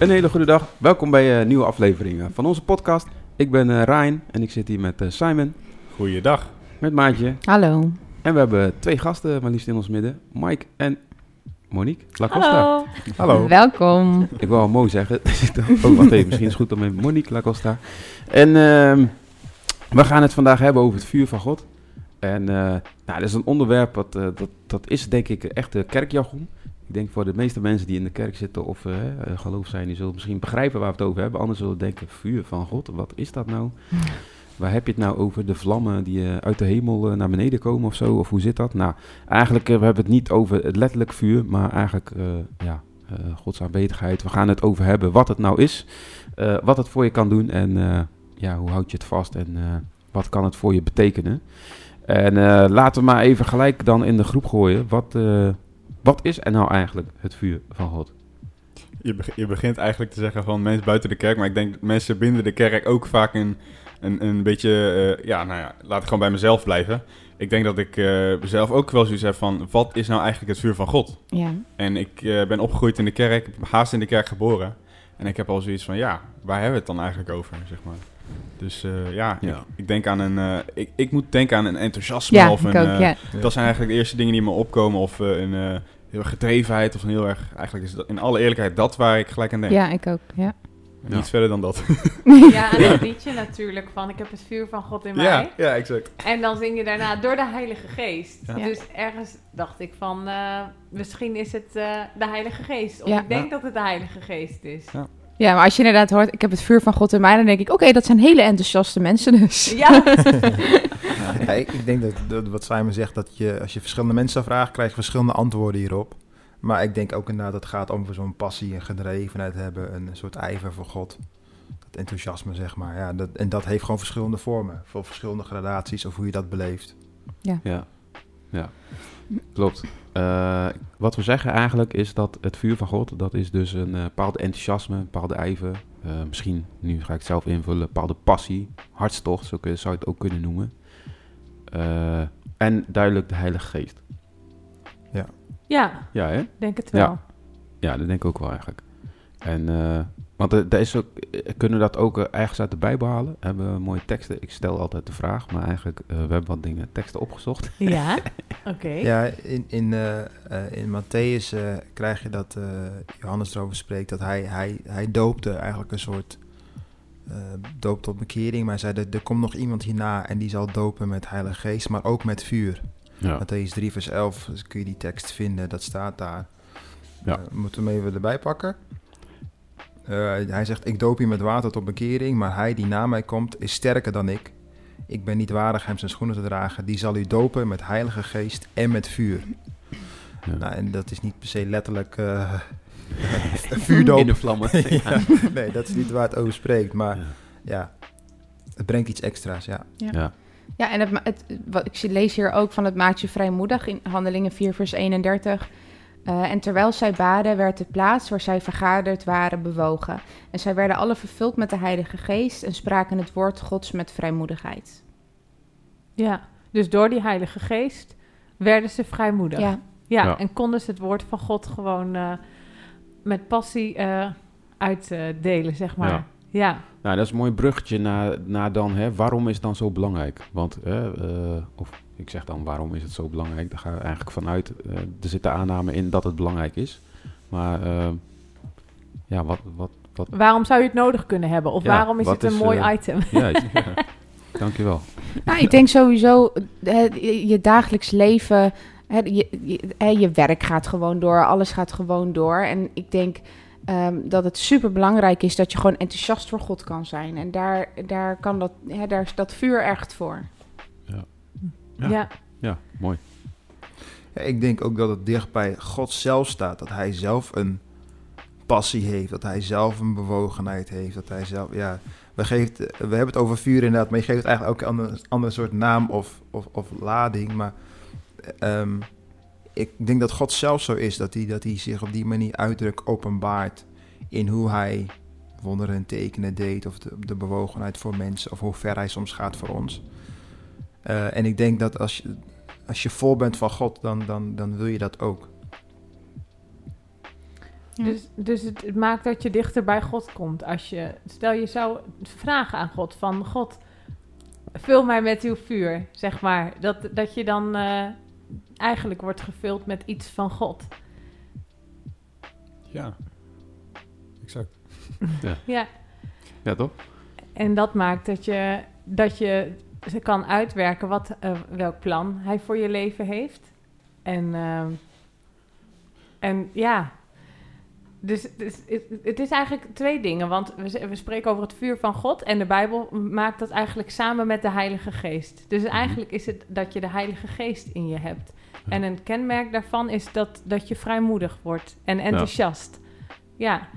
Een hele goede dag. Welkom bij een nieuwe aflevering eh, van onze podcast. Ik ben eh Ryan en ik zit hier met eh, Simon, Goeiedag. met Maatje. Hallo. En we hebben twee gasten, maar liefst in ons midden. Mike en Monique Lacosta. Hallo. Hallo. Welkom. Ik wil mooi zeggen. oh, wacht even. Misschien is het goed om met Monique Lacosta. En ehm, we gaan het vandaag hebben over het vuur van God. En eh, nou, dat is een onderwerp wat, eh, dat, dat is denk ik echt de kerkjargon. Ik denk voor de meeste mensen die in de kerk zitten of eh, geloof zijn, die zullen misschien begrijpen waar we het over hebben. Anderen zullen denken, vuur van God, wat is dat nou? Waar heb je het nou over? De vlammen die eh, uit de hemel naar beneden komen of zo? Of hoe zit dat? Nou, eigenlijk uh, we hebben het niet over het letterlijk vuur, maar eigenlijk uh, ja, uh, Gods aanwezigheid. We gaan het over hebben wat het nou is, uh, wat het voor je kan doen en ja, hoe houd je het vast en wat kan het voor je betekenen. En laten we maar even gelijk dan in de groep gooien. Wat, wat is er nou eigenlijk het vuur van God? Je, be je, begint eigenlijk te zeggen van mensen buiten de kerk, maar ik denk dat mensen binnen de kerk ook vaak een, een, een beetje, uh, ja, nou ja, laat ik gewoon bij mezelf blijven. Ik denk dat ik uh, zelf ook wel zoiets heb van, wat is nou eigenlijk het vuur van God? Ja. En ik uh, ben opgegroeid in de kerk, haast in de kerk geboren. En ik heb al zoiets van, ja, waar hebben we het dan eigenlijk over, zeg maar. Dus uh, ja, ja. Ik, ik, denk aan een. Uh, ik, ik moet denken aan een enthousiasme. Ja, of een, ook, ja. uh, dat zijn eigenlijk de eerste dingen die me opkomen. Of een heel erg gedrevenheid. Of een heel erg. Eigenlijk is dat in alle eerlijkheid dat waar ik gelijk aan denk. Ja, ik ook. Ja. Niet ja. verder dan dat. Ja, en dat liedje natuurlijk van ik heb het vuur van God in mij. Ja, ja exact. En dan zing je daarna door de Heilige Geest. Ja. Dus ergens dacht ik van uh, misschien is het uh, de Heilige Geest. Of ja. ik denk dat het de Heilige Geest is. Ja. Maar als je inderdaad hoort, ik heb het vuur van God in mij, dan denk ik, oké, okay, dat zijn hele enthousiaste mensen dus. Ja. ja ik, ik, denk dat, dat, wat Simon zegt, dat je als je verschillende mensen vraagt, krijg je verschillende antwoorden hierop. Maar ik denk ook inderdaad dat het gaat om zo'n passie en gedrevenheid hebben, een soort ijver voor God. Dat enthousiasme, zeg maar. Ja, dat, en dat heeft gewoon verschillende vormen, voor verschillende gradaties of hoe je dat beleeft. Ja, ja. ja. Klopt. Uh, wat we zeggen eigenlijk is dat het vuur van God, dat is dus een uh, bepaald enthousiasme, een bepaalde ijver. Uh, misschien, nu ga ik het zelf invullen, een bepaalde passie, hartstocht, zo kun, zou je het ook kunnen noemen. Uh, en duidelijk de Heilige Geest. Ja. Ja, ja hè? denk het wel. Ja, ja dat denk ik ook wel eigenlijk. En, uh, want er, er is ook, kunnen we dat ook uh, ergens uit de Bijbel halen? Hebben we mooie teksten? Ik stel altijd de vraag, maar eigenlijk, uh, we hebben wat dingen, teksten opgezocht. Ja, oké. Okay. Ja, in, in, in Matthäus krijg je dat Johannes erover spreekt, dat hij, hij, hij doopte eigenlijk een soort doop tot bekering. Maar hij zei, er, er komt nog iemand hierna en die zal dopen met heilige geest, maar ook met vuur. Ja. Matthäus 3 vers 11, dus kun je die tekst vinden, dat staat daar. Ja. Uh, moeten we hem even erbij pakken. Uh, hij zegt, ik doop je met water tot bekering, maar hij die na mij komt is sterker dan ik. Ik ben niet waardig hem zijn schoenen te dragen. Die zal u dopen met heilige geest en met vuur. Ja. Nou, en dat is niet per se letterlijk uh, vuurdoop. In de vlammen. ja, nee, dat is niet waar het over spreekt. Maar ja, ja het brengt iets extra's, ja. ja. Ja, en het, het, wat, ik lees hier ook van het maatje vrijmoedig in Handelingen 4, vers 31. Uh, en terwijl zij baden, werd de plaats waar zij vergaderd waren bewogen. En zij werden alle vervuld met de Heilige Geest en spraken het woord Gods met vrijmoedigheid. Ja, dus door die Heilige Geest werden ze vrijmoedig. Ja. Ja, ja. en konden ze het woord van God gewoon uh, met passie uh, uitdelen, zeg maar. Ja. ja. Nou, dat is een mooi bruggetje naar, naar dan, hè, waarom is het dan zo belangrijk? Want, uh, of ik zeg dan, waarom is het zo belangrijk? Daar ga ik eigenlijk vanuit, uh, er zit de aanname in dat het belangrijk is. Maar, uh, ja, wat, wat, wat... Waarom zou je het nodig kunnen hebben? Of ja, waarom is het een is, mooi item? Ja, ja. dankjewel. Nou, ik denk sowieso, je, je dagelijks leven, hè, je, je, je werk gaat gewoon door, alles gaat gewoon door. En ik denk... Um, dat het super belangrijk is dat je gewoon enthousiast voor God kan zijn. En daar, daar, kan dat, hè, daar is dat vuur echt voor. Ja, ja. mooi. Ja, ik denk ook dat het dicht bij God zelf staat. Dat hij zelf een passie heeft. Dat hij zelf een bewogenheid heeft. Dat hij zelf, ja... We, geeft, we hebben het over vuur inderdaad, maar je geeft het eigenlijk ook een ander, ander soort naam of, of, of lading. Maar um, ik denk dat God zelf zo is, dat hij, dat hij zich op die manier uitdrukt, openbaart in hoe hij wonderen en tekenen deed, of de, de bewogenheid voor mensen, of hoe ver hij soms gaat voor ons. Uh, en ik denk dat als je, als je vol bent van God, dan, dan, dan wil je dat ook. Dus, dus het, het, maakt dat je dichter bij God komt. Als je, stel je zou vragen aan God van God, vul mij met uw vuur, zeg maar. Dat, dat je dan uh, eigenlijk wordt gevuld met iets van God. Ja, exact. Ja. ja. ja, toch? En dat maakt dat je, dat je ze kan uitwerken wat, uh, welk plan hij voor je leven heeft. En, uh, en ja, dus, dus het, het, is eigenlijk twee dingen. Want we, we, spreken over het vuur van God. En de Bijbel maakt dat eigenlijk samen met de Heilige Geest. Dus Mhm. eigenlijk is het dat je de Heilige Geest in je hebt. Ja. En een kenmerk daarvan is dat, dat je vrijmoedig wordt en enthousiast. Ja, ja.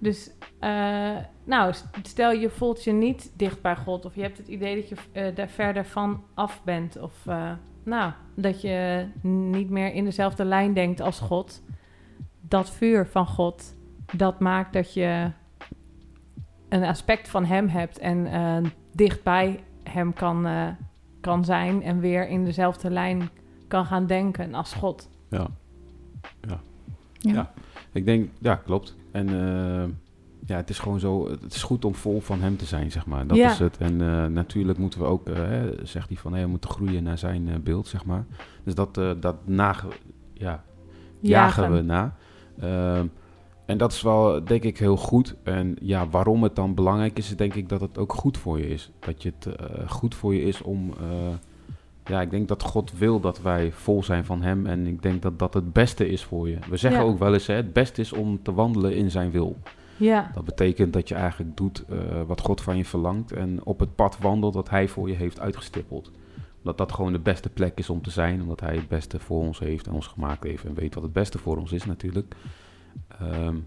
Dus uh, nou, stel je voelt je niet dicht bij God. Of je hebt het idee dat je uh, daar verder van af bent. Of uh, nou, dat je niet meer in dezelfde lijn denkt als God dat vuur van God, dat maakt dat je een aspect van Hem hebt en uh, dichtbij Hem kan, uh, kan zijn en weer in dezelfde lijn kan gaan denken als God. Ja, ja. ja. ja. Ik denk, ja, klopt. En uh, ja, het is gewoon zo, het is goed om vol van Hem te zijn, zeg maar. Dat ja. is het. En uh, natuurlijk moeten we ook, hè, zegt hij van, hey, we moeten groeien naar Zijn uh, beeld, zeg maar. Dus dat, dat nage, ja, jagen, jagen we na. Uh, en dat is wel, denk ik, heel goed. En ja, waarom het dan belangrijk is, is denk ik dat het ook goed voor je is. Dat je het goed voor je is om... Ja, ik denk dat God wil dat wij vol zijn van Hem. En ik denk dat dat het beste is voor je. We zeggen ja. ook wel eens, hè, het beste is om te wandelen in Zijn wil. Ja. Dat betekent dat je eigenlijk doet uh, wat God van je verlangt. En op het pad wandelt dat Hij voor je heeft uitgestippeld. Omdat dat gewoon de beste plek is om te zijn. Omdat Hij het beste voor ons heeft en ons gemaakt heeft. En weet wat het beste voor ons is natuurlijk. Um,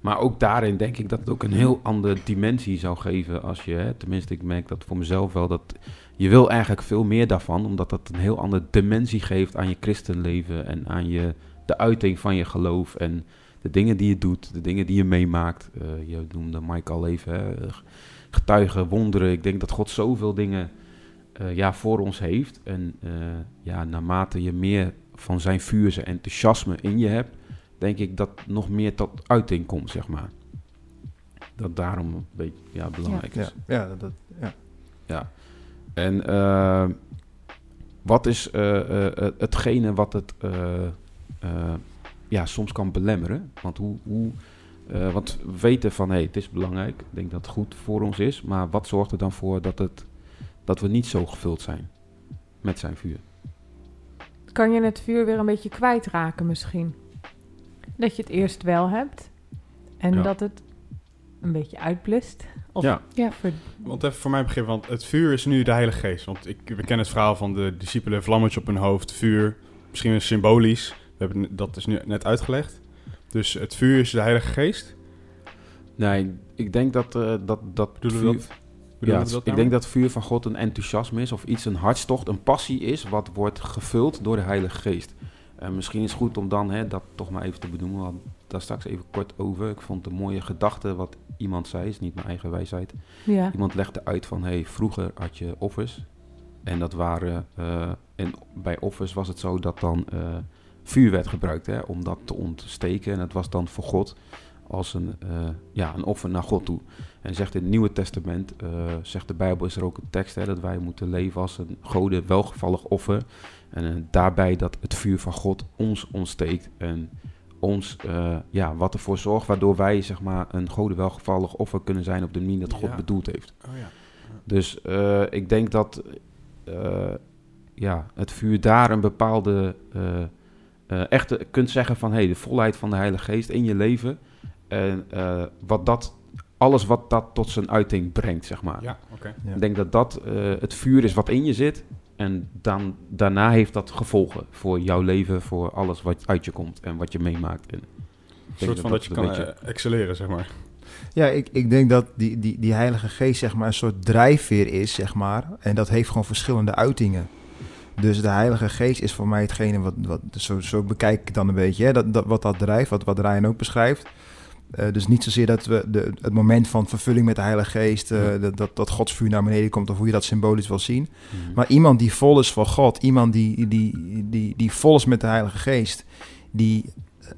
maar ook daarin denk ik dat het ook een heel andere dimensie zou geven. Als je, hè, tenminste ik merk dat voor mezelf wel. Dat je wil eigenlijk veel meer daarvan. Omdat dat een heel andere dimensie geeft aan je christenleven. En aan je, de uiting van je geloof. En de dingen die je doet. De dingen die je meemaakt. Uh, je noemde Mike al even. Hè, getuigen, wonderen. Ik denk dat God zoveel dingen uh, ja, voor ons heeft. En uh, ja, naarmate je meer van zijn vuur, zijn enthousiasme in je hebt, denk ik dat nog meer tot uiting komt, zeg maar. Dat daarom een beetje ja, belangrijk ja, is. Ja, ja, dat, ja. ja. En uh, wat is uh, hetgene wat het ja, soms kan belemmeren? Want hoe, hoe want we weten van, hé, hey, het is belangrijk. Ik denk dat het goed voor ons is. Maar wat zorgt er dan voor dat, het, dat we niet zo gevuld zijn met zijn vuur? Kan je het vuur weer een beetje kwijtraken misschien? Dat je het eerst wel hebt en ja. dat het een beetje uitblust. Of ja. ja voor... Want even voor mijn begrip, want het vuur is nu de Heilige Geest. Want ik, we kennen het verhaal van de discipelen, vlammetje op hun hoofd, vuur. Misschien is symbolisch, we hebben dat is nu net uitgelegd. Dus het vuur is de Heilige Geest? Nee, ik denk dat uh, dat, dat vuur... Dat? Ja, dat ik denk dat vuur van God een enthousiasme is of iets, een hartstocht, een passie is wat wordt gevuld door de Heilige Geest. En misschien is het goed om dan hè, dat toch maar even te benoemen. Daar straks even kort over. Ik vond een mooie gedachte wat iemand zei, is niet mijn eigen wijsheid. Ja. Iemand legde uit van, hey, vroeger had je offers. En dat waren, uh, en bij offers was het zo dat dan uh, vuur werd gebruikt hè, om dat te ontsteken. En dat was dan voor God als een, uh, ja, een offer naar God toe. En zegt in het Nieuwe Testament, zegt de Bijbel, is er ook een tekst hè, dat wij moeten leven als een gode welgevallig offer. En daarbij dat het vuur van God ons ontsteekt en ons, uh, ja, wat ervoor zorgt, waardoor wij zeg maar een gode welgevallig offer kunnen zijn op de manier dat God Ja. bedoeld heeft. Oh ja. Dus eh, ik denk dat eh, ja, het vuur daar een bepaalde eh eh, echt eh, kunt zeggen van hey, de volheid van de Heilige Geest in je leven. En eh, wat dat, alles wat dat tot zijn uiting brengt, zeg maar. Ja. Ik denk dat dat eh, het vuur is wat in je zit. En dan, daarna heeft dat gevolgen voor jouw leven, voor alles wat uit je komt en wat je meemaakt. En Een soort van dat, je kan beetje- eh, excelleren, zeg maar. Ja, ik, ik denk dat die, die, die Heilige Geest zeg maar een soort drijfveer is, zeg maar. En dat heeft gewoon verschillende uitingen. Dus de Heilige Geest is voor mij hetgene wat, wat zo, zo bekijk ik dan een beetje, hè, dat, dat, wat dat drijft, wat, wat Ryan ook beschrijft. Eh, dus niet zozeer dat we de, het moment van vervulling met de Heilige Geest, eh, Ja. dat, dat, dat Gods vuur naar beneden komt, of hoe je dat symbolisch wil zien. Mhm. Maar iemand die vol is van God, iemand die, die, die, die vol is met de Heilige Geest, die,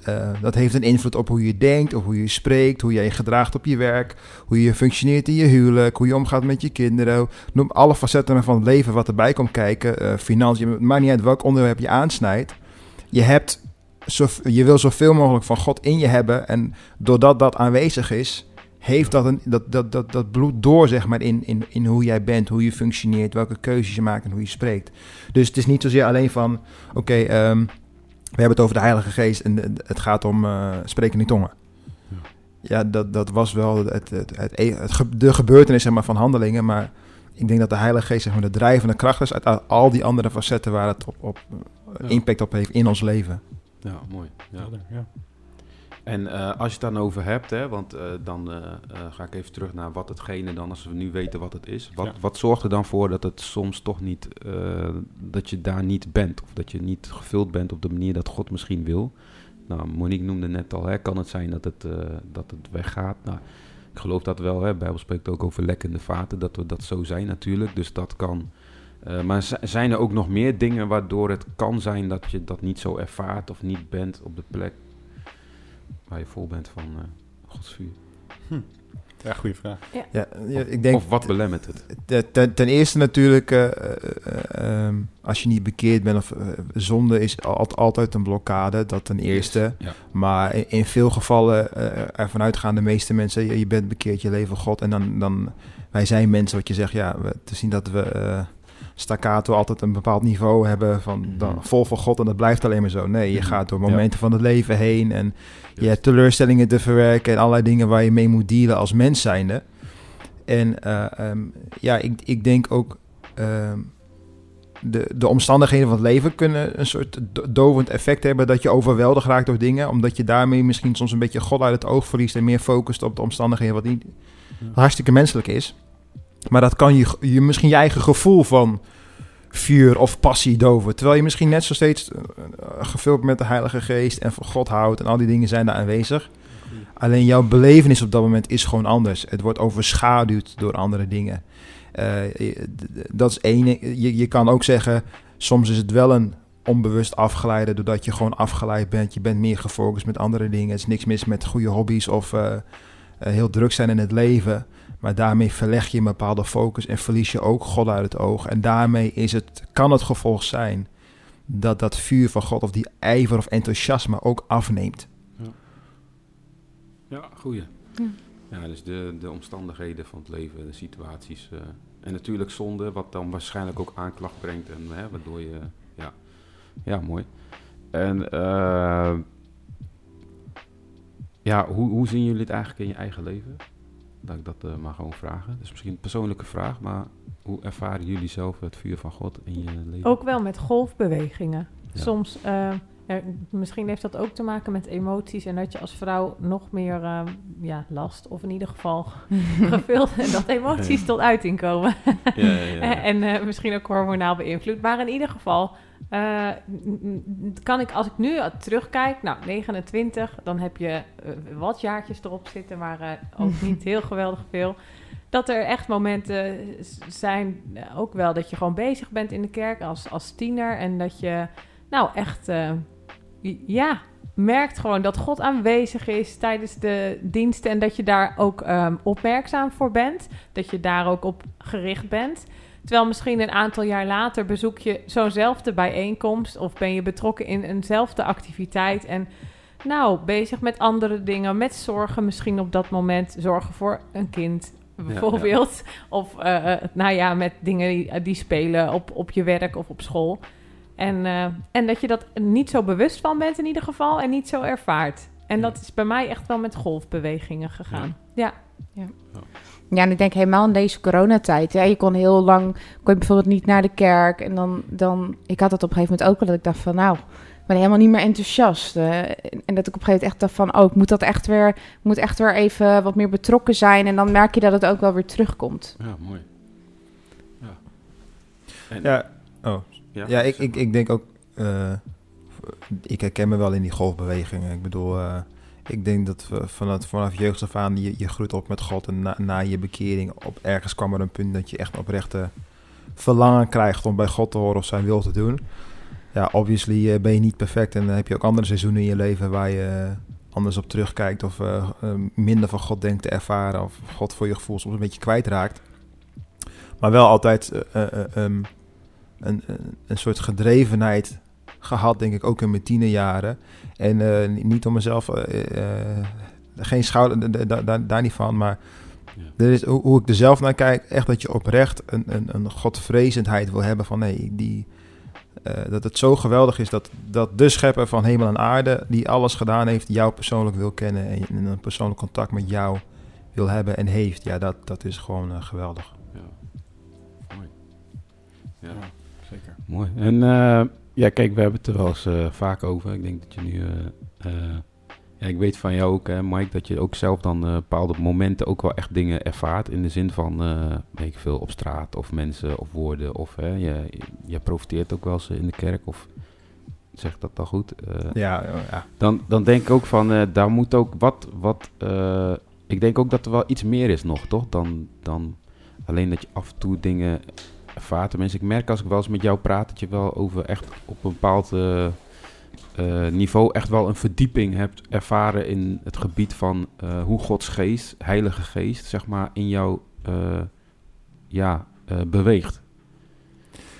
eh, dat heeft een invloed op hoe je denkt, op hoe je spreekt, hoe jij je gedraagt op je werk, hoe je functioneert in je huwelijk, hoe je omgaat met je kinderen. Noem alle facetten van het leven wat erbij komt kijken. Financiën, het maakt niet uit welk onderwerp je aansnijdt. Je hebt zo, je wil zoveel mogelijk van God in je hebben. En doordat dat aanwezig is, heeft dat, een, dat, dat, dat, dat bloed door, zeg maar, in, in, in hoe jij bent, hoe je functioneert, welke keuzes je maakt en hoe je spreekt. Dus het is niet zozeer alleen van, oké, ehm, we hebben het over de Heilige Geest en het gaat om uh, spreken in tongen. Ja, dat, dat was wel het, het, het, het, de gebeurtenis zeg maar, van handelingen, maar ik denk dat de Heilige Geest zeg maar, de drijvende kracht is uit al die andere facetten waar het op, op impact op heeft in ons leven. Ja, mooi. Ja. ja. En uh, als je het dan over hebt, hè, want uh, dan uh, ga ik even terug naar wat hetgene dan, als we nu weten wat het is. Wat, ja. wat zorgt er dan voor dat het soms toch niet, dat je daar niet bent? Of dat je niet gevuld bent op de manier dat God misschien wil? Nou, Monique noemde net al, hè, kan het zijn dat het, dat het weggaat? Nou, ik geloof dat wel, hè. Bijbel spreekt ook over lekkende vaten, dat we dat zo zijn natuurlijk. Dus dat kan... maar zijn er ook nog meer dingen waardoor het kan zijn dat je dat niet zo ervaart of niet bent op de plek waar je vol bent van uh, Gods vuur? Hm. Ja, goede vraag. Ja. ja, of, ik denk of wat belemmert het? Ten, ten eerste natuurlijk, uh, uh, um, als je niet bekeerd bent of zonde is altijd, altijd een blokkade, dat ten eerste. Yes. Ja. Maar in, in, veel gevallen ervan uitgaan de meeste mensen, je, je bent bekeerd, je leven God. En dan, dan, wij zijn mensen wat je zegt, ja, we, te zien dat we staccato altijd een bepaald niveau hebben van dan, mhm. vol van God en dat blijft alleen maar zo. Nee, je mhm. gaat door momenten van het leven heen en je hebt teleurstellingen te verwerken en allerlei dingen waar je mee moet dealen als mens zijnde. En uh, um, ja, ik, ik denk ook uh, de, de omstandigheden van het leven kunnen een soort dovend effect hebben dat je overweldigd raakt door dingen, omdat je daarmee misschien soms een beetje God uit het oog verliest en meer focust op de omstandigheden wat niet hartstikke menselijk is. Maar dat kan je, je misschien je eigen gevoel van vuur of passie doven. Terwijl je misschien net zo steeds uh, gevuld met de Heilige Geest en van God houdt en al die dingen zijn daar aanwezig. Alleen jouw belevenis op dat moment is gewoon anders. Het wordt overschaduwd door andere dingen. Uh, dat is één. Je, je kan ook zeggen, soms is het wel een onbewust afgeleide, doordat je gewoon afgeleid bent. Je bent meer gefocust met andere dingen. Er is niks mis met goede hobby's of heel druk zijn in het leven. Maar daarmee verleg je een bepaalde focus en verlies je ook God uit het oog. En daarmee is het, kan het gevolg zijn dat dat vuur van God of die ijver of enthousiasme ook afneemt. Ja, ja goeie. Ja. ja, dus de, de omstandigheden van het leven, de situaties. Uh, en natuurlijk zonde, wat dan waarschijnlijk ook aanklacht brengt. En hè, waardoor je, ja, ja mooi. En uh, ja, hoe, hoe zien jullie het eigenlijk in je eigen leven? dat ik dat uh, maar gewoon vragen. Dus misschien een persoonlijke vraag, maar hoe ervaren jullie zelf het vuur van God in je leven? Ook wel met golfbewegingen. Soms, uh, er, misschien heeft dat ook te maken met emoties en dat je als vrouw nog meer uh, ja, last, of in ieder geval gevuld, dat emoties tot uiting komen. ja, en misschien ook hormonaal beïnvloed. Maar in ieder geval uh, kan ik, als ik nu terugkijk, nou, 29, dan heb je uh, wat jaartjes erop zitten, maar uh, ook niet heel geweldig veel. Dat er echt momenten zijn, ook wel dat je gewoon bezig bent in de kerk als, als tiener. En dat je, nou, echt, ja, merkt gewoon dat God aanwezig is tijdens de diensten. En dat je daar ook um, opmerkzaam voor bent. Dat je daar ook op gericht bent. Terwijl misschien een aantal jaar later bezoek je zo'nzelfde bijeenkomst of ben je betrokken in eenzelfde activiteit en nou, bezig met andere dingen, met zorgen misschien op dat moment, zorgen voor een kind bijvoorbeeld. Of uh, nou ja, met dingen die, die, spelen op, op je werk of op school. En, uh, en dat je dat niet zo bewust van bent in ieder geval en niet zo ervaart. En dat is bij mij echt wel met golfbewegingen gegaan. ja. ja. Ja, en ik denk helemaal in deze coronatijd. Ja, je kon heel lang, kon je bijvoorbeeld niet naar de kerk. En dan, dan ik had het op een gegeven moment ook wel, dat ik dacht van nou, ik ben helemaal niet meer enthousiast. Uh, en dat ik op een gegeven moment echt dacht van, oh, ik moet dat echt weer, moet echt weer even wat meer betrokken zijn. En dan merk je dat het ook wel weer terugkomt. Ja, mooi. Ja, en, ja, oh. ja, ja ik, ik, ik denk ook, uh, ik herken me wel in die golfbewegingen. Ik bedoel... Uh, ik denk dat we vanaf, jeugd af aan je, je groeit op met God. En na, je bekering op ergens kwam er een punt dat je echt oprechte verlangen krijgt om bij God te horen of zijn wil te doen. ja, obviously eh, ben je niet perfect en dan heb je ook andere seizoenen in je leven waar je eh, anders op terugkijkt of eh, minder van God denkt te ervaren of God voor je gevoel soms een beetje kwijtraakt. Maar wel altijd eh, eh, eh, ehm, een, een soort gedrevenheid gehad, denk ik, ook in mijn tienerjaren. En eh, niet om mezelf, eh, eh, geen schouder, da- da- da- daar niet van, maar Ja. er is, hoe, hoe ik er zelf naar kijk, echt dat je oprecht een, een, een godvrezendheid wil hebben van nee, die, eh, dat het zo geweldig is dat, dat de schepper van hemel en aarde, die alles gedaan heeft, jou persoonlijk wil kennen en, en een persoonlijk contact met jou wil hebben en heeft. Ja, dat, dat is gewoon geweldig. Ja. Mooi. Ja. Ja, zeker. Mooi. En eh, ja, kijk, we hebben het er wel eens eh, vaak over. Ik denk dat je nu... eh, eh, ja, ik weet van jou ook, hè, Mike, dat je ook zelf dan bepaalde momenten ook wel echt dingen ervaart. In de zin van, weet ik veel, op straat of mensen of woorden. Of hè, je, je profiteert ook wel eens in de kerk of... Zeg dat dan goed? Ja, ja. dan, dan denk ik ook van, daar moet ook wat, wat ik denk ook dat er wel iets meer is nog, toch? Dan, dan alleen dat je af en toe dingen ervaart. Tenminste, ik merk als ik wel eens met jou praat, dat je wel over echt op een bepaald eh, eh, niveau echt wel een verdieping hebt ervaren in het gebied van eh, hoe Gods geest, Heilige Geest, zeg maar, in jou ja, beweegt.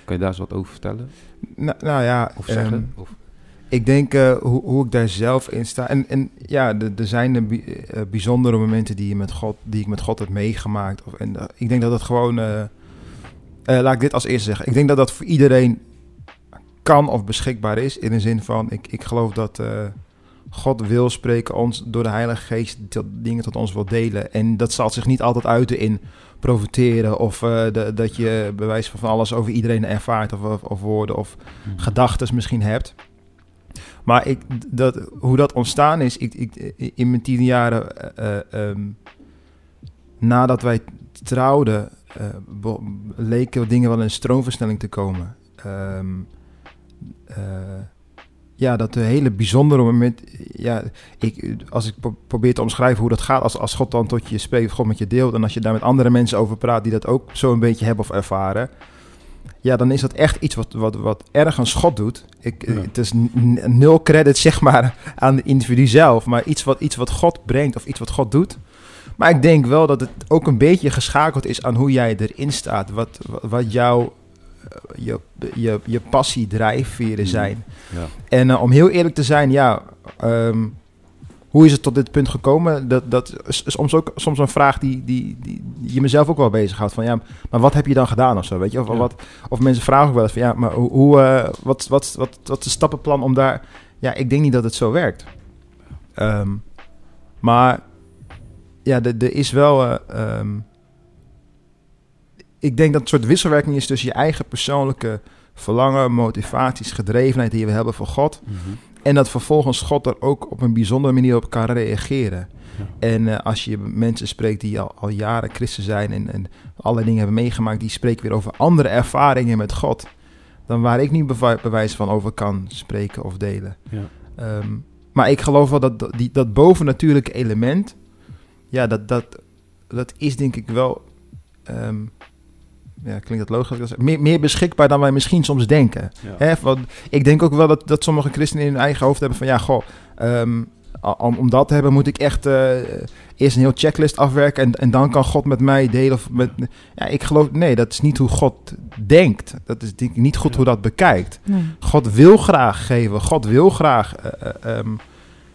Kan je daar eens wat over vertellen? Nou, nou ja, Of zeggen? ehm, of, Ik denk hoe, hoe ik daar zelf in sta. En, en ja, er zijn eh, bijzondere momenten die, je met God, die ik met God heb meegemaakt. Of, en, ik denk dat dat gewoon. Eh, laat ik dit als eerste zeggen. Ik denk dat dat voor iedereen kan of beschikbaar is. In de zin van: ik, ik geloof dat eh, God wil spreken ons door de Heilige Geest dat dingen tot ons wil delen. En dat zal zich niet altijd uiten in profiteren of eh, de- dat je bewijs van alles over iedereen ervaart of, of, of woorden of Mhm. gedachten misschien hebt. Maar ik, dat, hoe dat ontstaan is, ik, ik, in mijn tien jaren, eh, eh, ehm, nadat wij trouwden, be- leken dingen wel in stroomversnelling te komen. Ehm, eh, ja, dat hele bijzondere moment. Ja, ik, als ik pro- probeer te omschrijven hoe dat gaat, als, als God dan tot je spreekt, God met je deelt, en als je daar met andere mensen over praat die dat ook zo een beetje hebben of ervaren, ja, dan is dat echt iets wat, wat, wat ergens God doet. Ik, Ja. Het is nul credit, zeg maar, aan de individu zelf, maar iets wat, iets wat God brengt of iets wat God doet. Maar ik denk wel dat het ook een beetje geschakeld is aan hoe jij erin staat. Wat, wat, jouw eh, je, je, je passie, drijfveren Mhm. zijn. Ja. En eh, om heel eerlijk te zijn, ja, ehm, hoe is het tot dit punt gekomen? Dat, dat is soms ook soms een vraag die, die, die je mezelf ook wel bezighoudt. Van ja, maar wat heb je dan gedaan of zo? Weet je? Of, Ja. wat, of mensen vragen ook wel eens van ja, maar hoe, hoe, eh, wat, wat, wat, wat is het stappenplan om daar. Ja, ik denk niet dat het zo werkt. Ehm, maar ja, er is wel. eh, ehm, ik denk dat het een soort wisselwerking is tussen je eigen persoonlijke verlangen, motivaties, gedrevenheid die we hebben voor God. Mhm. En dat vervolgens God er ook op een bijzondere manier op kan reageren. Ja. En eh, als je mensen spreekt die al, al jaren christen zijn en, en allerlei dingen hebben meegemaakt, die spreken weer over andere ervaringen met God. Dan waar ik niet bewijs van over kan spreken of delen. Ja. Ehm, maar ik geloof wel dat dat, die, dat bovennatuurlijke element, ja, dat, dat, dat is denk ik wel, ehm, ja, klinkt dat logisch, meer, meer beschikbaar dan wij misschien soms denken. Ja. Hè, want ik denk ook wel dat, dat sommige christenen in hun eigen hoofd hebben van ja, goh, ehm, om, om dat te hebben moet ik echt eh, eerst een heel checklist afwerken en, en dan kan God met mij delen. Of met, ja, ik geloof, nee, dat is niet hoe God denkt. Dat is denk ik niet goed Ja. hoe dat bekijkt. Nee. God wil graag geven, God wil graag eh, eh, ehm,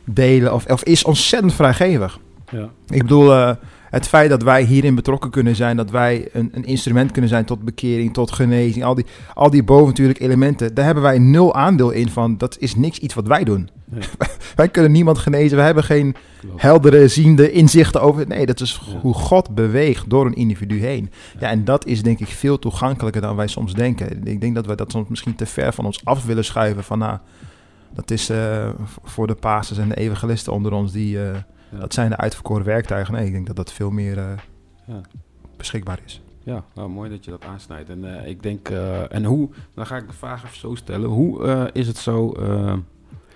delen of, of is ontzettend vrijgevig. Ja. Ik bedoel, eh, het feit dat wij hierin betrokken kunnen zijn, dat wij een, een instrument kunnen zijn tot bekering, tot genezing, al die, al die bovennatuurlijke elementen, daar hebben wij nul aandeel in van. Dat is niks iets wat wij doen. Nee. wij kunnen niemand genezen, we hebben geen Klopt. heldere, ziende inzichten over. Nee, dat is Ja. hoe God beweegt door een individu heen. Ja. en dat is denk ik veel toegankelijker dan wij soms denken. Ik denk dat wij dat soms misschien te ver van ons af willen schuiven van nou, dat is eh, voor de pastors en de evangelisten onder ons die. eh, Ja. dat zijn de uitverkoren werktuigen. Nee, ik denk dat dat veel meer eh, Ja. beschikbaar is. Ja, nou, mooi dat je dat aansnijdt. En eh, ik denk, eh, en hoe, dan ga ik de vraag even zo stellen. Hoe is het zo,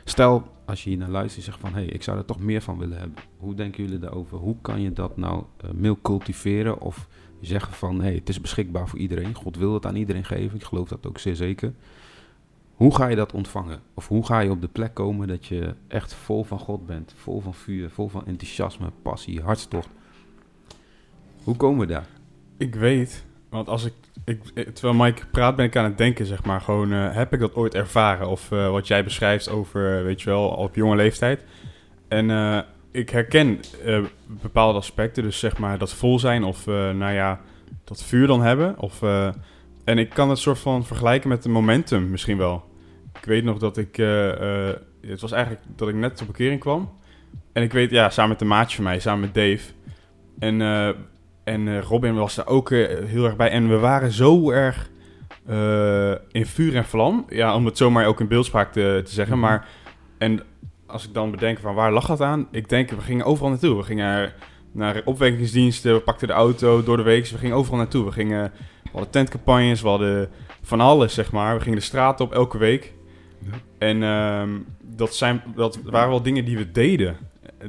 stel als je hier naar luistert en zegt van, hé, hey, ik zou er toch meer van willen hebben. Hoe denken jullie daarover? Hoe kan je dat nou meer cultiveren of zeggen van, hé, hey, het is beschikbaar voor iedereen. God wil het aan iedereen geven, ik geloof dat ook zeer zeker. Hoe ga je dat ontvangen? Of hoe ga je op de plek komen dat je echt vol van God bent? Vol van vuur, vol van enthousiasme, passie, hartstocht. Hoe komen we daar? Ik weet, want als ik, ik terwijl Mike praat ben ik aan het denken, zeg maar, gewoon, eh, heb ik dat ooit ervaren? Of eh, wat jij beschrijft over, eh, weet je wel, op jonge leeftijd. En ik herken bepaalde aspecten, dus zeg maar dat vol zijn of, nou ja, dat vuur dan hebben. Of, en ik kan het soort van vergelijken met een momentum misschien wel. Ik weet nog dat ik, eh, eh, het was eigenlijk dat ik net op bekering kwam. En ik weet, ja, samen met een maatje van mij, samen met Dave. En, eh, en Robin was daar ook heel erg bij. En we waren zo erg in vuur en vlam. Ja, om het zomaar ook in beeldspraak te, te zeggen. Mhm. Maar, en als ik dan bedenk van waar lag dat aan? Ik denk, we gingen overal naartoe. We gingen naar opwekkingsdiensten, we pakten de auto door de week. We gingen overal naartoe. We gingen, we hadden tentcampagnes, we hadden van alles, zeg maar. We gingen de straat op elke week. En ehm, dat, zijn, dat waren wel dingen die we deden.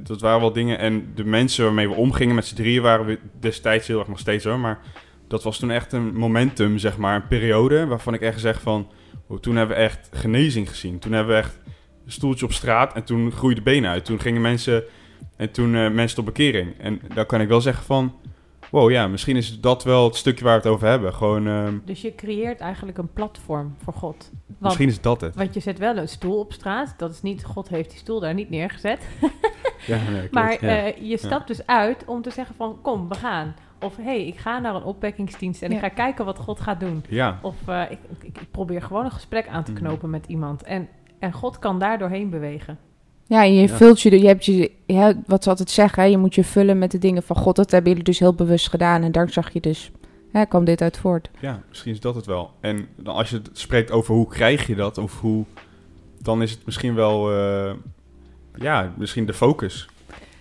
Dat waren wel dingen. En de mensen waarmee we omgingen met z'n drieën waren we destijds heel erg nog steeds hoor. Maar dat was toen echt een momentum, zeg maar. Een periode waarvan ik echt zeg van. oh, toen hebben we echt genezing gezien. Toen hebben we echt een stoeltje op straat en toen groeide benen uit. Toen gingen mensen. En toen eh, mensen tot bekering. En dan kan ik wel zeggen van. Wow, ja, misschien is dat wel het stukje waar we het over hebben. Gewoon, ehm, Dus je creëert eigenlijk een platform voor God. Want, misschien is dat het. want je zet wel een stoel op straat. Dat is niet, God heeft die stoel daar niet neergezet. Ja, nee. Maar ja. eh, je stapt dus uit om te zeggen van, kom, we gaan. Of, hé, hey, ik ga naar een opwekkingsdienst en ik ga kijken wat God gaat doen. ja, Of eh, ik, ik, ik probeer gewoon een gesprek aan te Mhm. knopen met iemand. En, en God kan daar doorheen bewegen. Ja, je Ja. vult je, je hebt je, ja, wat ze altijd zeggen, hè, je moet je vullen met de dingen van God. Dat hebben jullie dus heel bewust gedaan en daar zag je dus, hè, kwam dit uit voort. Ja, misschien is dat het wel. En dan als je het spreekt over hoe krijg je dat, of hoe, dan is het misschien wel, eh, ja, misschien de focus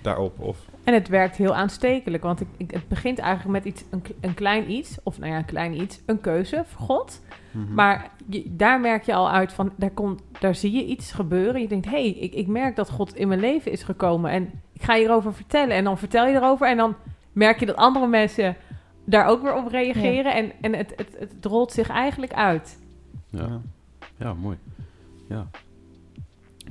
daarop. Of, En het werkt heel aanstekelijk, want ik, ik, het begint eigenlijk met iets, een, een klein iets, of nou ja, een klein iets, een keuze voor God. Mhm. Maar je, daar merk je al uit van, daar, komt, daar zie je iets gebeuren. Je denkt, hé, hey, ik, ik merk dat God in mijn leven is gekomen en ik ga hierover vertellen. En dan vertel je erover en dan merk je dat andere mensen daar ook weer op reageren. En, en het, het, het rolt zich eigenlijk uit. Ja, ja mooi. Ja.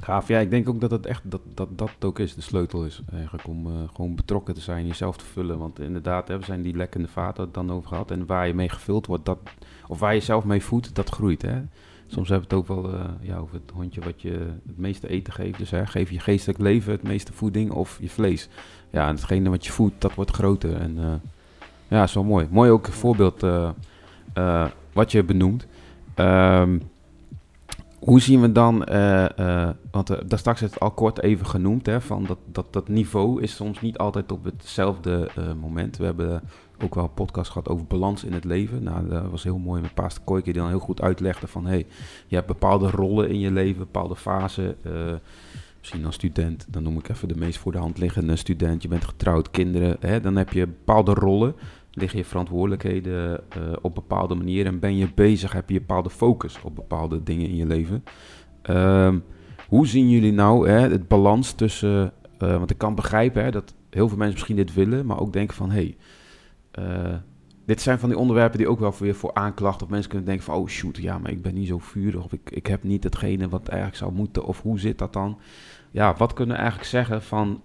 Gaaf. Ja, ik denk ook dat het echt dat dat, dat ook is, de sleutel is eigenlijk om eh, gewoon betrokken te zijn, jezelf te vullen. Want inderdaad, hè, we zijn die lekkende vaten het dan over gehad. En waar je mee gevuld wordt, dat, of waar je zelf mee voedt, dat groeit. Hè? Soms hebben we het ook wel eh, ja, over het hondje wat je het meeste eten geeft. Dus hè, geef je geestelijk leven het meeste voeding of je vlees. Ja, en hetgene wat je voedt, dat wordt groter. En eh, ja, is wel mooi. Mooi ook voorbeeld wat je benoemt. Ehm, hoe zien we dan, eh, eh, want eh, daar straks is het al kort even genoemd, hè, van dat, dat, dat niveau is soms niet altijd op hetzelfde moment. We hebben ook wel een podcast gehad over balans in het leven. Nou, dat was heel mooi met Pastor Koike die dan heel goed uitlegde van, hey, je hebt bepaalde rollen in je leven, bepaalde fasen. misschien als student, dan noem ik even de meest voor de hand liggende student. Je bent getrouwd, kinderen, hè, dan heb je bepaalde rollen liggen je verantwoordelijkheden eh, op bepaalde manieren en ben je bezig, heb je bepaalde focus op bepaalde dingen in je leven. Ehm, hoe zien jullie nou hè, het balans tussen, eh, want ik kan begrijpen hè, dat heel veel mensen misschien dit willen, maar ook denken van, hé, hey, eh, dit zijn van die onderwerpen die ook wel weer voor aanklachten of mensen kunnen denken van, oh shoot, ja, maar ik ben niet zo vurig of ik, ik heb niet hetgene wat eigenlijk zou moeten of hoe zit dat dan? Ja, wat kunnen we eigenlijk zeggen van,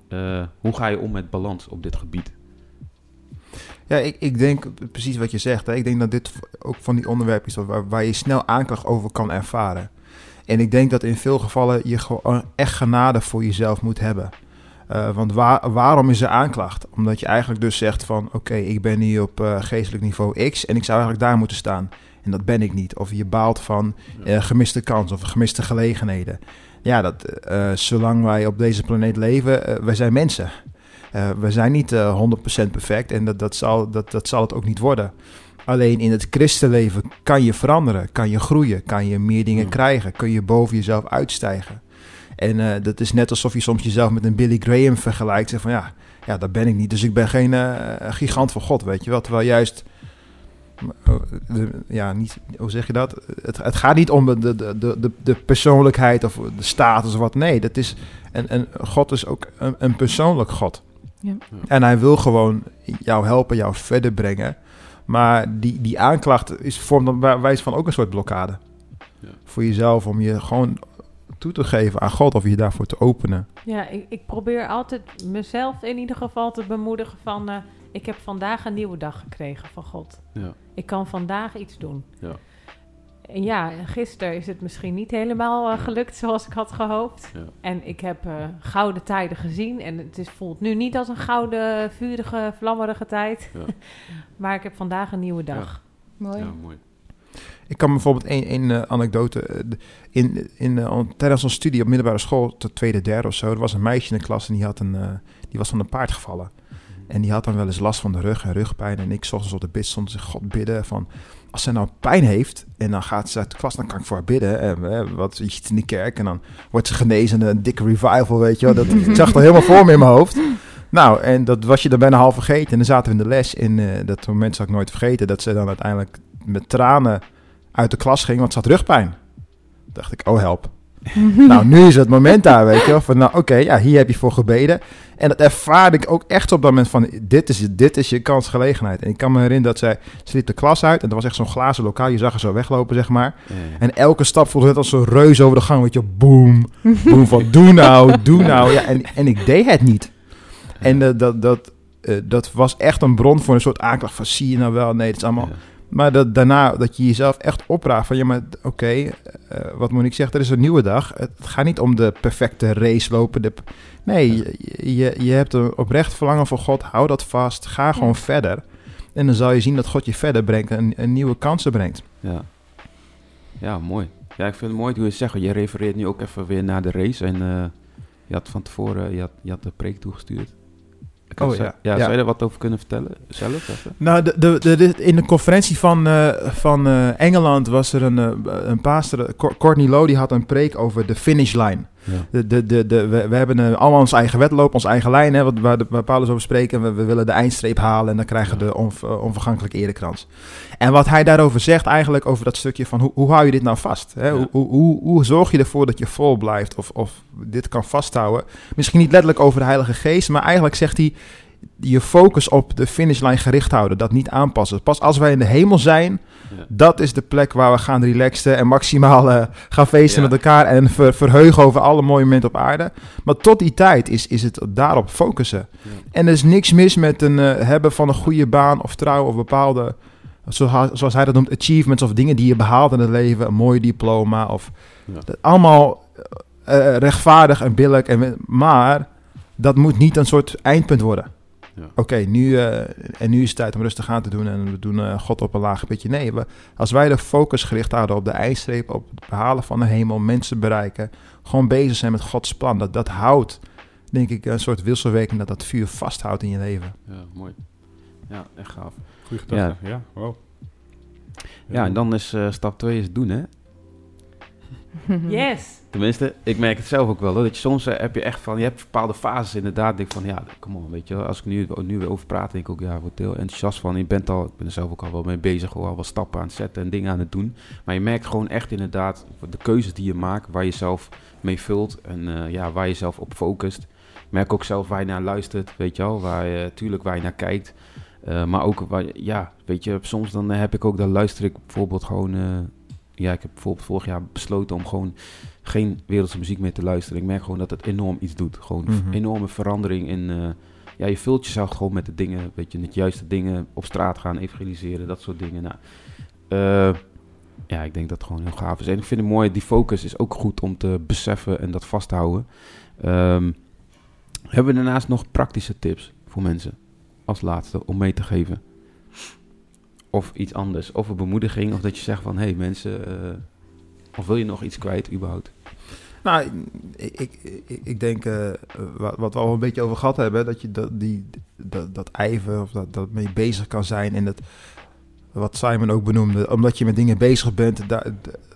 hoe ga je om met balans op dit gebied? Ja, ik, ik denk precies wat je zegt. Hè. Ik denk dat dit ook van die onderwerpen is waar, waar je snel aanklacht over kan ervaren. En ik denk dat in veel gevallen je gewoon echt genade voor jezelf moet hebben. Eh, want waar, waarom is er aanklacht? Omdat je eigenlijk dus zegt van... oké, ik ben hier op eh, geestelijk niveau X en ik zou eigenlijk daar moeten staan. En dat ben ik niet. Of je baalt van eh, gemiste kans of gemiste gelegenheden. Ja, dat, zolang wij op deze planeet leven, wij zijn mensen. Eh, we zijn niet eh 100% perfect en dat, dat, zal, dat, dat zal het ook niet worden. Alleen in het christenleven kan je veranderen, kan je groeien, kan je meer dingen Hmm. krijgen, kun je boven jezelf uitstijgen. En eh, dat is net alsof je soms jezelf met een Billy Graham vergelijkt. Zeg van ja, ja, dat ben ik niet, dus ik ben geen gigant van God, weet je wel. Terwijl juist, ja, niet, hoe zeg je dat? Het, het gaat niet om de, de, de, de, de persoonlijkheid of de status of wat. Nee, dat is, en, en God is ook een, een persoonlijk God. Ja. En hij wil gewoon jou helpen, jou verder brengen. Maar die, die aanklacht is, vormt dan bij wijze van ook een soort blokkade. Ja. Voor jezelf, om je gewoon toe te geven aan God of je daarvoor te openen. Ja, ik, ik probeer altijd mezelf in ieder geval te bemoedigen van... eh, ik heb vandaag een nieuwe dag gekregen van God. Ja. Ik kan vandaag iets doen. Ja. En ja, gisteren is het misschien niet helemaal eh, gelukt zoals ik had gehoopt. Ja. En ik heb eh, gouden tijden gezien. En het is, voelt nu niet als een gouden, vurige, vlammerige tijd. Ja. maar ik heb vandaag een nieuwe dag. Mooi. Ja, mooi. Ik kan bijvoorbeeld één één, eh, anekdote. in, in, tijdens ons studie op middelbare school, de tweede, derde of zo, er was een meisje in de klas en die, had een, die was van een paard gevallen. En die had dan wel eens last van de rug en rugpijn. En ik ochtends op de bid stond zei, God bidden van... Als zij nou pijn heeft en dan gaat ze uit de klas, dan kan ik voor haar bidden. En, wat, ziet in de kerk en dan wordt ze genezen. Een dikke revival, weet je wel. Dat, ik zag al helemaal voor me in mijn hoofd. Nou, en dat was je dan bijna half vergeten. En dan zaten we in de les. En eh, dat moment zal ik nooit vergeten. Dat ze dan uiteindelijk met tranen uit de klas ging, want ze had rugpijn. dacht ik, oh help. Nou, nu is het moment daar, weet je wel. Van, nou, oké, ja, hier heb je voor gebeden. En dat ervaarde ik ook echt op dat moment van, dit is, dit is je kansgelegenheid. En ik kan me herinneren dat zij, ze liep de klas uit. En dat was echt zo'n glazen lokaal. Je zag haar zo weglopen, zeg maar. En elke stap voelde net als een reus over de gang, weet je. Boom, boom, van doe nou, doe nou. Ja, en, en ik deed het niet. En eh, dat, dat, eh, dat was echt een bron voor een soort aanklacht van, zie je nou wel? Nee, het is allemaal... Ja. Maar dat, daarna dat je jezelf echt opraadt van ja, maar oké, eh, wat ik zeggen? Er is een nieuwe dag. Het gaat niet om de perfecte race lopen. De, nee, je, je, je hebt een oprecht verlangen voor God. Hou dat vast. Ga gewoon verder. En dan zal je zien dat God je verder brengt en, en nieuwe kansen brengt. Ja. ja, mooi. Ja, ik vind het mooi hoe je zegt. Je refereert nu ook even weer naar de race. En eh, je had van tevoren je had, je had de preek toegestuurd. Oh, ja. ja. Zou je daar wat over kunnen vertellen? Zelf even? Nou, de, de, in de conferentie van, eh, van eh, Engeland was er een, eh, een pastor, Courtney Lowe, die had een preek over de finish line. De, de, de, de, we, we hebben eh, allemaal ons eigen wedloop, onze eigen lijn, hè, wat, waar, de, waar Paulus over spreekt. En we, we willen de eindstreep halen en dan krijgen we de eh, onvergankelijke erekrans. En wat hij daarover zegt, eigenlijk over dat stukje van hoe, hoe hou je dit nou vast? Hè? Hoe, hoe, hoe, hoe zorg je ervoor dat je vol blijft of, of dit kan vasthouden? Misschien niet letterlijk over de Heilige Geest, maar eigenlijk zegt hij je focus op de finishlijn gericht houden, dat niet aanpassen. Pas als wij in de hemel zijn, Ja. dat is de plek waar we gaan relaxen en maximaal eh, gaan feesten Ja. met elkaar en ver- verheugen over alle mooie momenten op aarde. Maar tot die tijd is, is het daarop focussen. Ja. En er is niks mis met een eh, hebben van een goede baan of trouw of bepaalde, zoals, hij dat noemt, achievements of dingen die je behaalt in het leven, een mooi diploma of dat allemaal eh, rechtvaardig en billig. En, maar dat moet niet een soort eindpunt worden. Ja. Oké, nu, eh, en nu is het tijd om rustig aan te doen en we doen eh, God op een laag beetje. Nee, we, als wij de focus gericht houden op de eindstreep, op het behalen van de hemel, mensen bereiken, gewoon bezig zijn met Gods plan, dat, dat houdt, denk ik, een soort wisselwerking dat dat vuur vasthoudt in je leven. ja, mooi. Ja, echt gaaf. Goeie gedachte. Ja, wow. Ja, en dan is eh, stap 2 is doen, hè? Yes. Tenminste, ik merk het zelf ook wel. Hoor, dat je soms eh, heb je echt van, je hebt bepaalde fases inderdaad. Denk van, ja, kom on, weet je. Als ik nu, nu weer over praat, denk ik ook, ja, word heel enthousiast van. Je bent al, ik ben er zelf ook al wel mee bezig, al wel stappen aan het zetten en dingen aan het doen. Maar je merkt gewoon echt inderdaad de keuzes die je maakt, waar je zelf mee vult en eh, ja, waar je zelf op focust. Merk ook zelf waar je naar luistert, weet je wel. Waar je, tuurlijk waar je naar kijkt. Eh, maar ook, waar, ja, weet je, soms dan heb ik ook, dan luister ik bijvoorbeeld gewoon... ja, ik heb bijvoorbeeld vorig jaar besloten om gewoon geen wereldse muziek meer te luisteren. Ik merk gewoon dat het enorm iets doet. Gewoon een Mhm. enorme verandering in... eh, ja, je vult jezelf gewoon met de dingen, weet je, met de juiste dingen op straat gaan, evangeliseren, dat soort dingen. Nou, eh, ja, ik denk dat het gewoon heel gaaf is. En ik vind het mooi, die focus is ook goed om te beseffen en dat vast te houden. Ehm, hebben we daarnaast nog praktische tips voor mensen als laatste om mee te geven? Of iets anders, of een bemoediging, of dat je zegt van, hé hey, mensen, eh, of wil je nog iets kwijt überhaupt? Nou, ik, ik, ik, denk, eh, wat, we al een beetje over gehad hebben, dat je dat, die, dat, ijver of dat, dat mee bezig kan zijn. En dat, wat Simon ook benoemde, omdat je met dingen bezig bent, daar,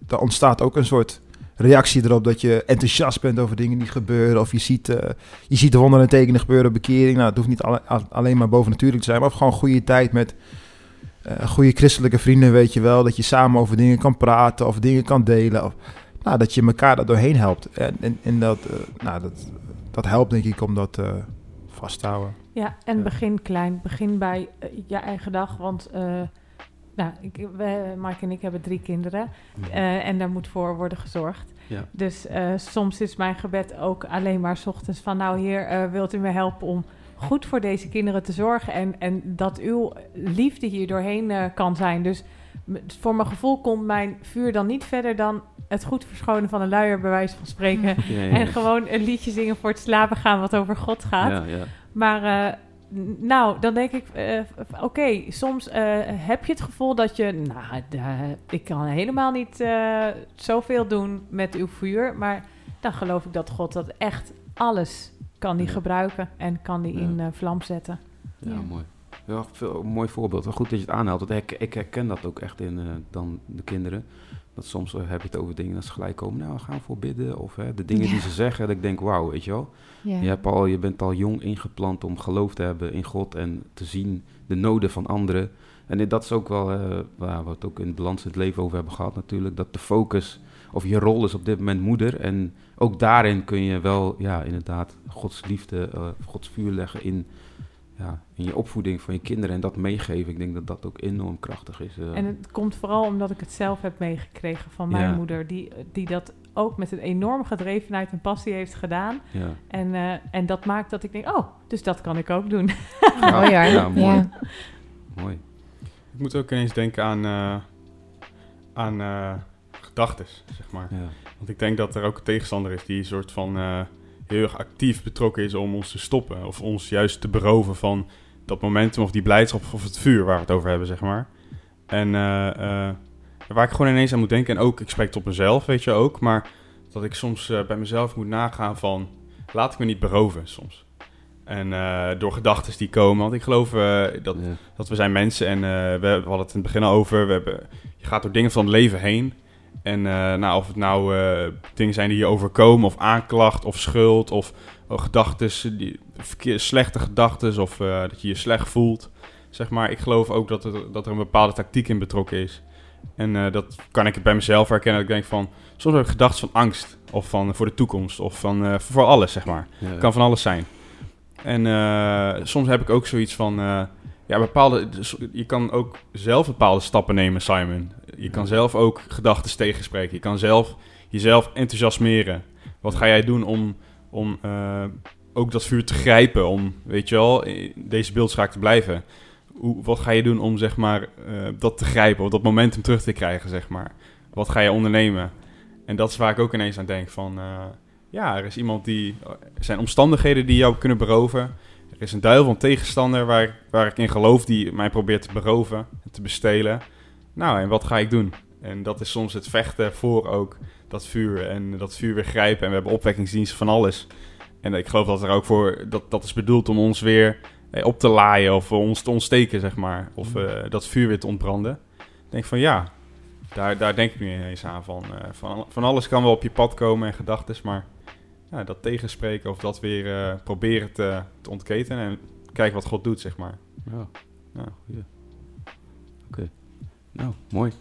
daar ontstaat ook een soort reactie erop dat je enthousiast bent over dingen die gebeuren. Of je ziet, eh, je ziet de wonderen en tekenen gebeuren, bekering. Nou, het hoeft niet alle- alleen maar bovennatuurlijk te zijn, maar gewoon goede tijd met eh, goede christelijke vrienden, weet je wel. Dat je samen over dingen kan praten of dingen kan delen. Of, nou, dat je elkaar daar doorheen helpt. En, en, en dat, eh, nou, dat, dat helpt denk ik om dat eh, vast te houden. Ja, en Ja. begin klein. Begin bij je eigen dag. Want eh, nou, ik, we, Mark en ik hebben drie kinderen. Uh, en daar moet voor worden gezorgd. Ja. Dus uh, soms is mijn gebed ook alleen maar s ochtends van... nou heer, uh, wilt u me helpen om goed voor deze kinderen te zorgen... en, en dat uw liefde hier doorheen kan zijn. Dus voor mijn gevoel komt mijn vuur dan niet verder dan... het goed verschonen van een luier, bij wijze van spreken. Ja, ja. En gewoon een liedje zingen voor het slapen gaan wat over God gaat. Ja, ja. Maar nou, dan denk ik, uh, oké, soms uh, heb je het gevoel dat je, nou, ik kan helemaal niet zoveel doen met uw vuur, maar dan geloof ik dat God dat echt alles kan die Ja. gebruiken en kan die Ja. in vlam zetten. Ja, Ja. mooi. Ja, veel, een mooi voorbeeld. Wel Goed dat je het aanhaalt. Want ik, ik herken dat ook echt in eh, dan de kinderen. Dat soms eh, heb je het over dingen dat ze gelijk komen. Nou, we gaan voor bidden. Of hè, de dingen die ze zeggen. Dat ik denk, wauw, weet je wel. Ja. Je, hebt al, je bent al jong ingeplant om geloof te hebben in God. En te zien de noden van anderen. En dat is ook wel eh, waar we het ook in balans in het leven over hebben gehad natuurlijk. Dat de focus of je rol is op dit moment moeder. En ook daarin kun je wel, ja, inderdaad, Gods liefde, eh, Gods vuur leggen in, ja, in je opvoeding van je kinderen. En dat meegeven. Ik denk dat dat ook enorm krachtig is. eh. En het komt vooral omdat ik het zelf heb meegekregen van mijn Ja. moeder, die, die dat ook met een enorme gedrevenheid en passie heeft gedaan. ja. En, eh, en dat maakt dat ik denk, oh, dus dat kan ik ook doen. Mooi hoor. Ja, mooi. Ja. Mooi. Ik moet ook ineens denken aan, eh aan gedachten, zeg maar. Ja. Want ik denk dat er ook een tegenstander is die een soort van eh, heel erg actief betrokken is om ons te stoppen. Of ons juist te beroven van dat momentum of die blijdschap of het vuur waar we het over hebben, zeg maar. En eh, eh, waar ik gewoon ineens aan moet denken, en ook, ik spreek tot mezelf, weet je ook, maar dat ik soms bij mezelf moet nagaan van, laat ik me niet beroven soms. En door gedachten die komen, want ik geloof dat Ja. dat we zijn mensen en we, we hadden het in het begin al over. We hebben, je gaat door dingen van het leven heen. En eh, nou, of het nou eh, dingen zijn die je overkomen, of aanklacht, of schuld, of oh, gedachten, slechte gedachten, of eh, dat je je slecht voelt. Zeg maar, ik geloof ook dat er, dat er een bepaalde tactiek in betrokken is. En eh, dat kan ik bij mezelf herkennen. Dat ik denk van, soms heb ik gedachten van angst, of van voor de toekomst, of van eh, voor alles, zeg maar. Ja. kan van alles zijn. En eh, soms heb ik ook zoiets van... eh, ja, bepaalde... dus Je kan ook zelf bepaalde stappen nemen, Simon. Je kan zelf ook gedachten tegenspreken. Je kan zelf jezelf enthousiasmeren. Wat ga jij doen om, om eh, ook dat vuur te grijpen? Om, weet je wel, in deze beeldspraak te blijven. Hoe, wat ga je doen om, zeg maar, eh, dat te grijpen? Of dat momentum terug te krijgen, zeg maar. Wat ga je ondernemen? En dat is waar ik ook ineens aan denk van... eh, ja, er is iemand die... Er zijn omstandigheden die jou kunnen beroven. Er is een duivel, een tegenstander waar, ik- waar ik in geloof... die mij probeert te beroven, te bestelen. Nou, en wat ga ik doen? En dat is soms het vechten voor ook dat vuur. En dat vuur weer grijpen. En we hebben opwekkingsdiensten van alles. En ik geloof dat er ook voor... Dat, dat is bedoeld om ons weer eh, op te laaien... of ons te ontsteken, zeg maar. Of eh, dat vuur weer te ontbranden. Ik denk van ja... Daar, daar denk ik nu ineens aan van, eh, van. Van alles kan wel op je pad komen en gedachten, maar ja, dat tegenspreken of dat weer eh, proberen te, te ontketenen en kijken wat God doet, zeg maar. Ja. Ja. Oké. Nou, mooi.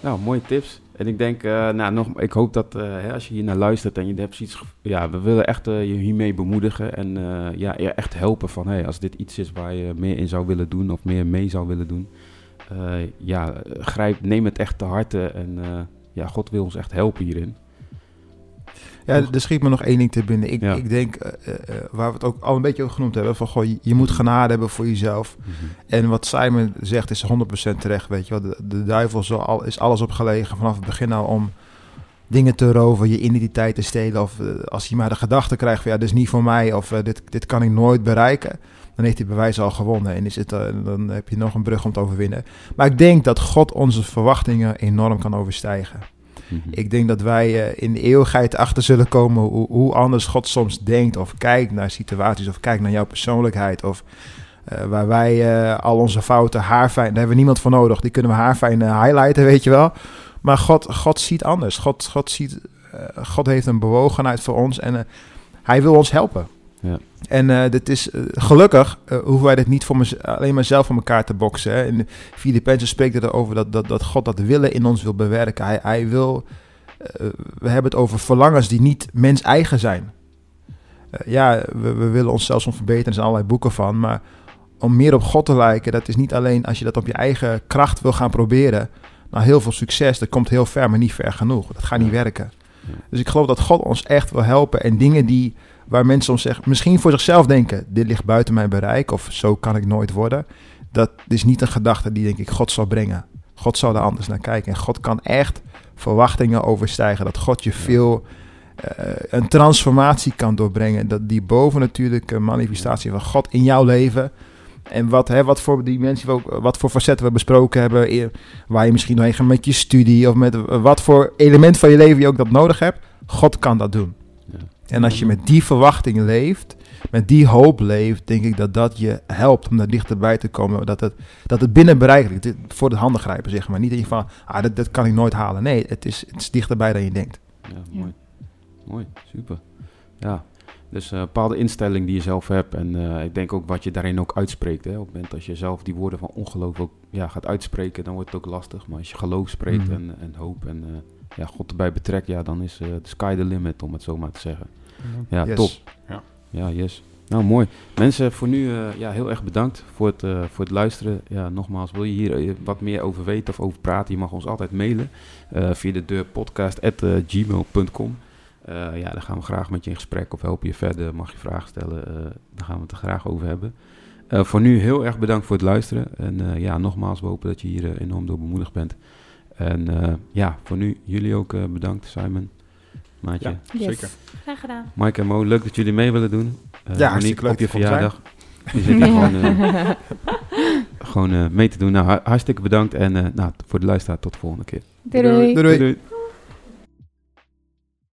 Nou, mooie tips. En ik denk, eh, nou, nog, ik hoop dat eh, hè, als je hier naar luistert en je hebt zoiets... ge- Ja, we willen echt je hiermee bemoedigen en ja, je echt helpen van... Hey, als dit iets is waar je meer in zou willen doen of meer mee zou willen doen... ja, grijp, neem het echt te harte en ja, God wil ons echt helpen hierin. Ja, er schiet me nog één ding te binnen. Ik, Ja. ik denk, eh, eh, waar we het ook al een beetje over genoemd hebben, van goh, je, je moet genade hebben voor jezelf. En wat Simon zegt is 100% terecht, weet je wel. De, de duivel is, al, is alles opgelegen vanaf het begin al om dingen te roven, je identiteit te stelen. Of eh, als hij maar de gedachte krijgt van ja, dit is niet voor mij of dit, dit kan ik nooit bereiken. Dan heeft hij bewijs al gewonnen en is het, dan heb je nog een brug om te overwinnen. Maar ik denk dat God onze verwachtingen enorm kan overstijgen. Mhm. Ik denk dat wij eh, in de eeuwigheid achter zullen komen hoe, anders God soms denkt of kijkt naar situaties of kijkt naar jouw persoonlijkheid. Of eh, waar wij eh, al onze fouten haarfijn, daar hebben we niemand voor nodig, die kunnen we haarfijn highlighten, weet je wel. Maar God, God ziet anders. God, God, ziet, God heeft een bewogenheid voor ons en hij wil ons helpen. Ja. En eh dit is eh, gelukkig eh, hoeven wij dit niet voor mez- alleen maar zelf voor elkaar te boksen. Hè. In Filippenzen spreekt het erover dat, dat, dat God dat willen in ons wil bewerken. Hij, hij wil, we hebben het over verlangens die niet mens eigen zijn. Ja, we, we willen onszelf soms verbeteren, er zijn allerlei boeken van, maar om meer op God te lijken, dat is niet alleen als je dat op je eigen kracht wil gaan proberen. Nou, heel veel succes, dat komt heel ver, maar niet ver genoeg. Dat gaat niet werken. Dus ik geloof dat God ons echt wil helpen en dingen die waar mensen soms zeggen, misschien voor zichzelf denken, dit ligt buiten mijn bereik of zo kan ik nooit worden. Dat is niet een gedachte die denk ik God zal brengen. God zal er anders naar kijken en God kan echt verwachtingen overstijgen. Dat God je veel uh, een transformatie kan doorbrengen. Dat die bovennatuurlijke manifestatie van God in jouw leven. En wat, hè, wat voor dimensie, wat voor facetten we besproken hebben. Waar je misschien doorheen gaat met je studie. Of met wat voor element van je leven je ook dat nodig hebt. God kan dat doen. En als je met die verwachting leeft, met die hoop leeft, denk ik dat dat je helpt om daar dichterbij te komen. Dat het, dat het binnen bereik ligt. Voor de handen grijpen, zeg maar. Niet dat je van, ah, dat, dat kan ik nooit halen. Nee, het is, het is dichterbij dan je denkt. Ja, mooi. Mooi, super. Ja, dus een uh, bepaalde instelling die je zelf hebt. En uh, ik denk ook wat je daarin ook uitspreekt. Hè. Op het moment als je zelf die woorden van ongeloof ook ja, gaat uitspreken, dan wordt het ook lastig. Maar als je geloof spreekt mm. en, en hoop en uh, ja, God erbij betrekt, ja, dan is de sky the limit, om het zo maar te zeggen. Ja, yes. top. Ja. ja, yes. Nou, mooi. Mensen, voor nu ja, heel erg bedankt voor het, voor het luisteren. Ja, nogmaals, wil je hier wat meer over weten of over praten, je mag ons altijd mailen via de deur podcast.gmail.com. Uh, ja, dan gaan we graag met je in gesprek of helpen je verder. Mag je vragen stellen, uh, daar gaan we het er graag over hebben. Uh, voor nu heel erg bedankt voor het luisteren. En ja, nogmaals, we hopen dat je hier enorm door bemoedigd bent. En ja, voor nu jullie ook bedankt, Simon. Maatje. Ja, yes. zeker. Graag gedaan. Mike en Mo, leuk dat jullie mee willen doen. ja, hartstikke leuk. Op je verjaardag. Je zit hier gewoon, gewoon mee te doen. Nou, hartstikke bedankt. En nou, voor de luisteraar tot de volgende keer. doei. doei. doei.